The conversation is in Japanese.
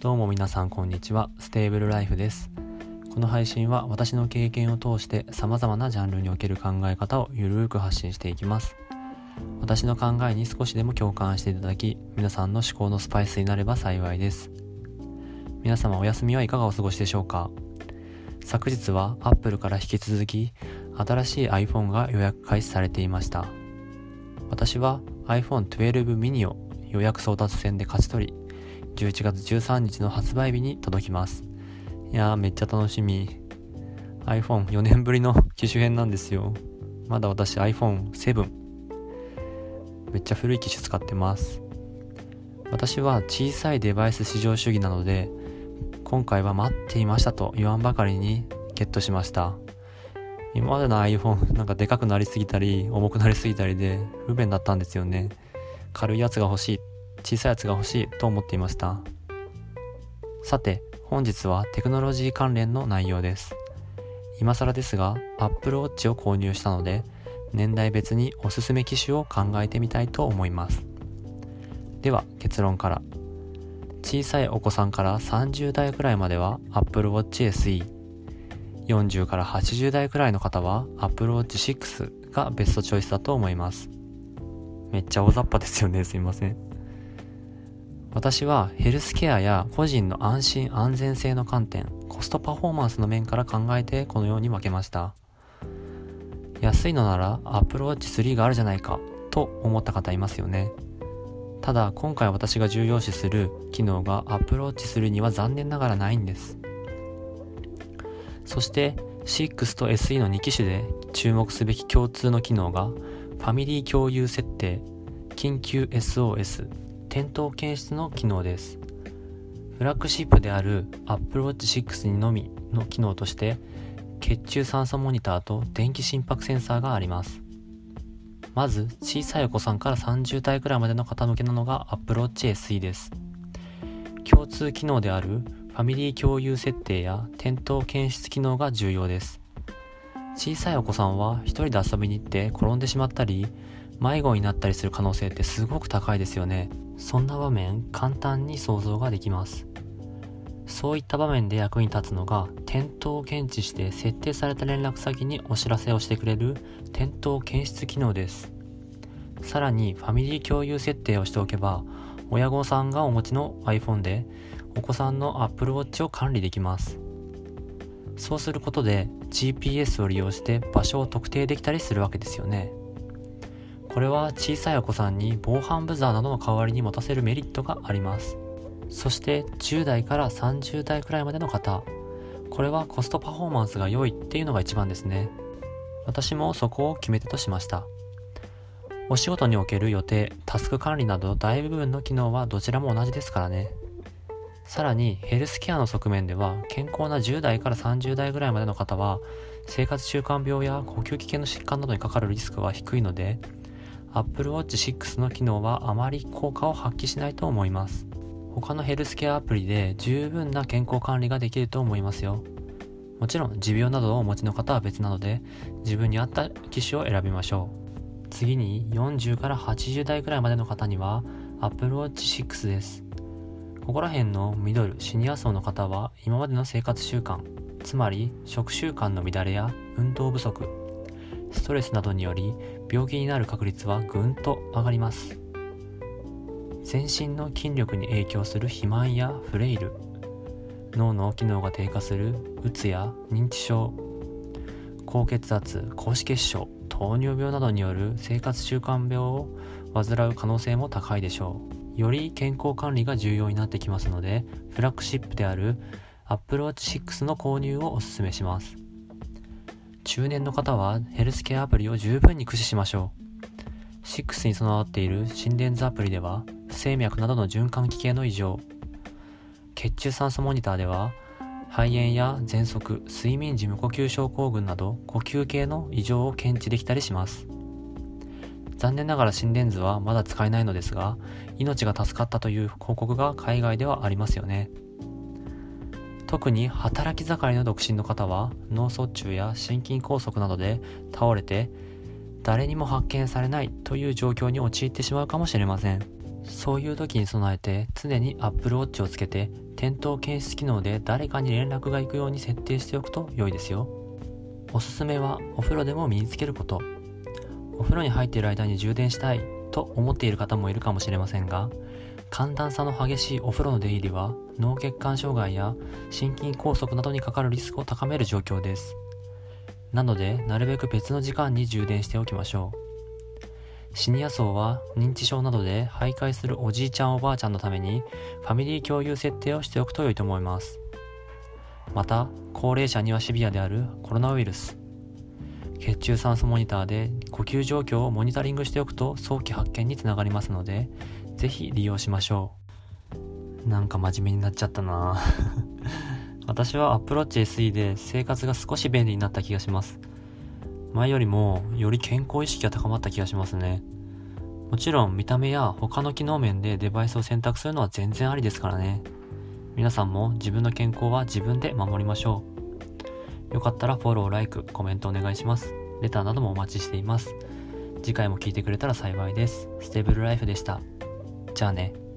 どうも皆さんこんにちは。ステーブルライフです。この配信は私の経験を通して様々なジャンルにおける考え方をゆるーく発信していきます。私の考えに少しでも共感していただき皆さんの思考のスパイスになれば幸いです。皆様お休みはいかがお過ごしでしょうか？昨日は Apple から引き続き新しい iPhone が予約開始されていました。私は iPhone 12 mini を予約争奪戦で勝ち取り11月13日の発売日に届きます。いやーめっちゃ楽しみ。iPhone4 年ぶりの機種編なんですよ。まだ私 iPhone7。めっちゃ古い機種使ってます。私は小さいデバイス至上主義なので、今回は待っていましたと言わんばかりにゲットしました。今までの iPhone なんかでかくなりすぎたり重くなりすぎたりで不便だったんですよね。軽いやつが欲しい小さいやつが欲しいと思っていました。さて本日はテクノロジー関連の内容です。今更ですが Apple Watch を購入したので年代別におすすめ機種を考えてみたいと思います。では結論から。小さいお子さんから30代くらいまでは Apple Watch SE 40から80代くらいの方は Apple Watch 6がベストチョイスだと思います。めっちゃ大雑把ですよね。すいません。私はヘルスケアや個人の安心安全性の観点コストパフォーマンスの面から考えてこのように分けました。安いのなら Apple Watch 3があるじゃないかと思った方いますよね。ただ今回私が重要視する機能が Apple Watch 3には残念ながらないんです。そして6と SE の2機種で注目すべき共通の機能がファミリー共有設定緊急 SOS 点灯検出の機能です。フラッグシップである Apple Watch 6にのみの機能として血中酸素モニターと電気心拍センサーがあります。まず小さいお子さんから30代くらいまでの方向けなのが Apple Watch SE です。共通機能であるファミリー共有設定や点灯検出機能が重要です。小さいお子さんは一人で遊びに行って転んでしまったり迷子になったりする可能性ってすごく高いですよね。そんな場面簡単に想像ができます。そういった場面で役に立つのが転倒を検知して設定された連絡先にお知らせをしてくれる転倒検出機能です。さらにファミリー共有設定をしておけば親御さんがお持ちの iPhone でお子さんの Apple Watch を管理できます。そうすることで GPS を利用して場所を特定できたりするわけですよね。これは小さいお子さんに防犯ブザーなどの代わりに持たせるメリットがあります。そして10代から30代くらいまでの方。これはコストパフォーマンスが良いっていうのが一番ですね。私もそこを決め手としました。お仕事における予定タスク管理など大部分の機能はどちらも同じですからね。さらにヘルスケアの側面では健康な10代から30代ぐらいまでの方は生活習慣病や呼吸器系の疾患などにかかるリスクは低いので Apple Watch 6の機能はあまり効果を発揮しないと思います。他のヘルスケアアプリで十分な健康管理ができると思いますよ。もちろん持病などをお持ちの方は別なので自分に合った機種を選びましょう。次に40から80代くらいまでの方には Apple Watch 6です。ここら辺のミドル、シニア層の方は今までの生活習慣、つまり食習慣の乱れや運動不足、ストレスなどにより病気になる確率はぐんと上がります。全身の筋力に影響する肥満やフレイル。脳の機能が低下するうつや認知症。高血圧高脂血症糖尿病などによる生活習慣病を患う可能性も高いでしょう。より健康管理が重要になってきますのでフラッグシップである Apple Watch 6の購入をお勧めします。中年の方はヘルスケアアプリを十分に駆使しましょう。6に備わっている心電図アプリでは、不整脈などの循環器系の異常、血中酸素モニターでは、肺炎や喘息、睡眠時無呼吸症候群など呼吸系の異常を検知できたりします。残念ながら心電図はまだ使えないのですが、命が助かったという報告が海外ではありますよね。特に働き盛りの独身の方は脳卒中や心筋梗塞などで倒れて誰にも発見されないという状況に陥ってしまうかもしれませんそういう時に備えて常に Apple Watch をつけて転倒検出機能で誰かに連絡が行くように設定しておくと良いですよ。おすすめはお風呂でも身につけること。お風呂に入っている間に充電したいと思っている方もいるかもしれませんが、寒暖差の激しいお風呂の出入りは脳血管障害や心筋梗塞などにかかるリスクを高める状況です。なので、なるべく別の時間に充電しておきましょう。シニア層は認知症などで徘徊するおじいちゃんおばあちゃんのためにファミリー共有設定をしておくと良いと思います。また、高齢者にはシビアであるコロナウイルス。血中酸素モニターで呼吸状況をモニタリングしておくと早期発見につながりますので、ぜひ利用しましょう。なんか真面目になっちゃったな 私は Apple Watch SE で生活が少し便利になった気がします。前よりもより健康意識が高まった気がしますね。もちろん見た目や他の機能面でデバイスを選択するのは全然ありですからね。皆さんも自分の健康は自分で守りましょう。よかったらフォロー、ライク、コメントお願いします。レターなどもお待ちしています。次回も聞いてくれたら幸いです。ステーブルライフでした。じゃあね。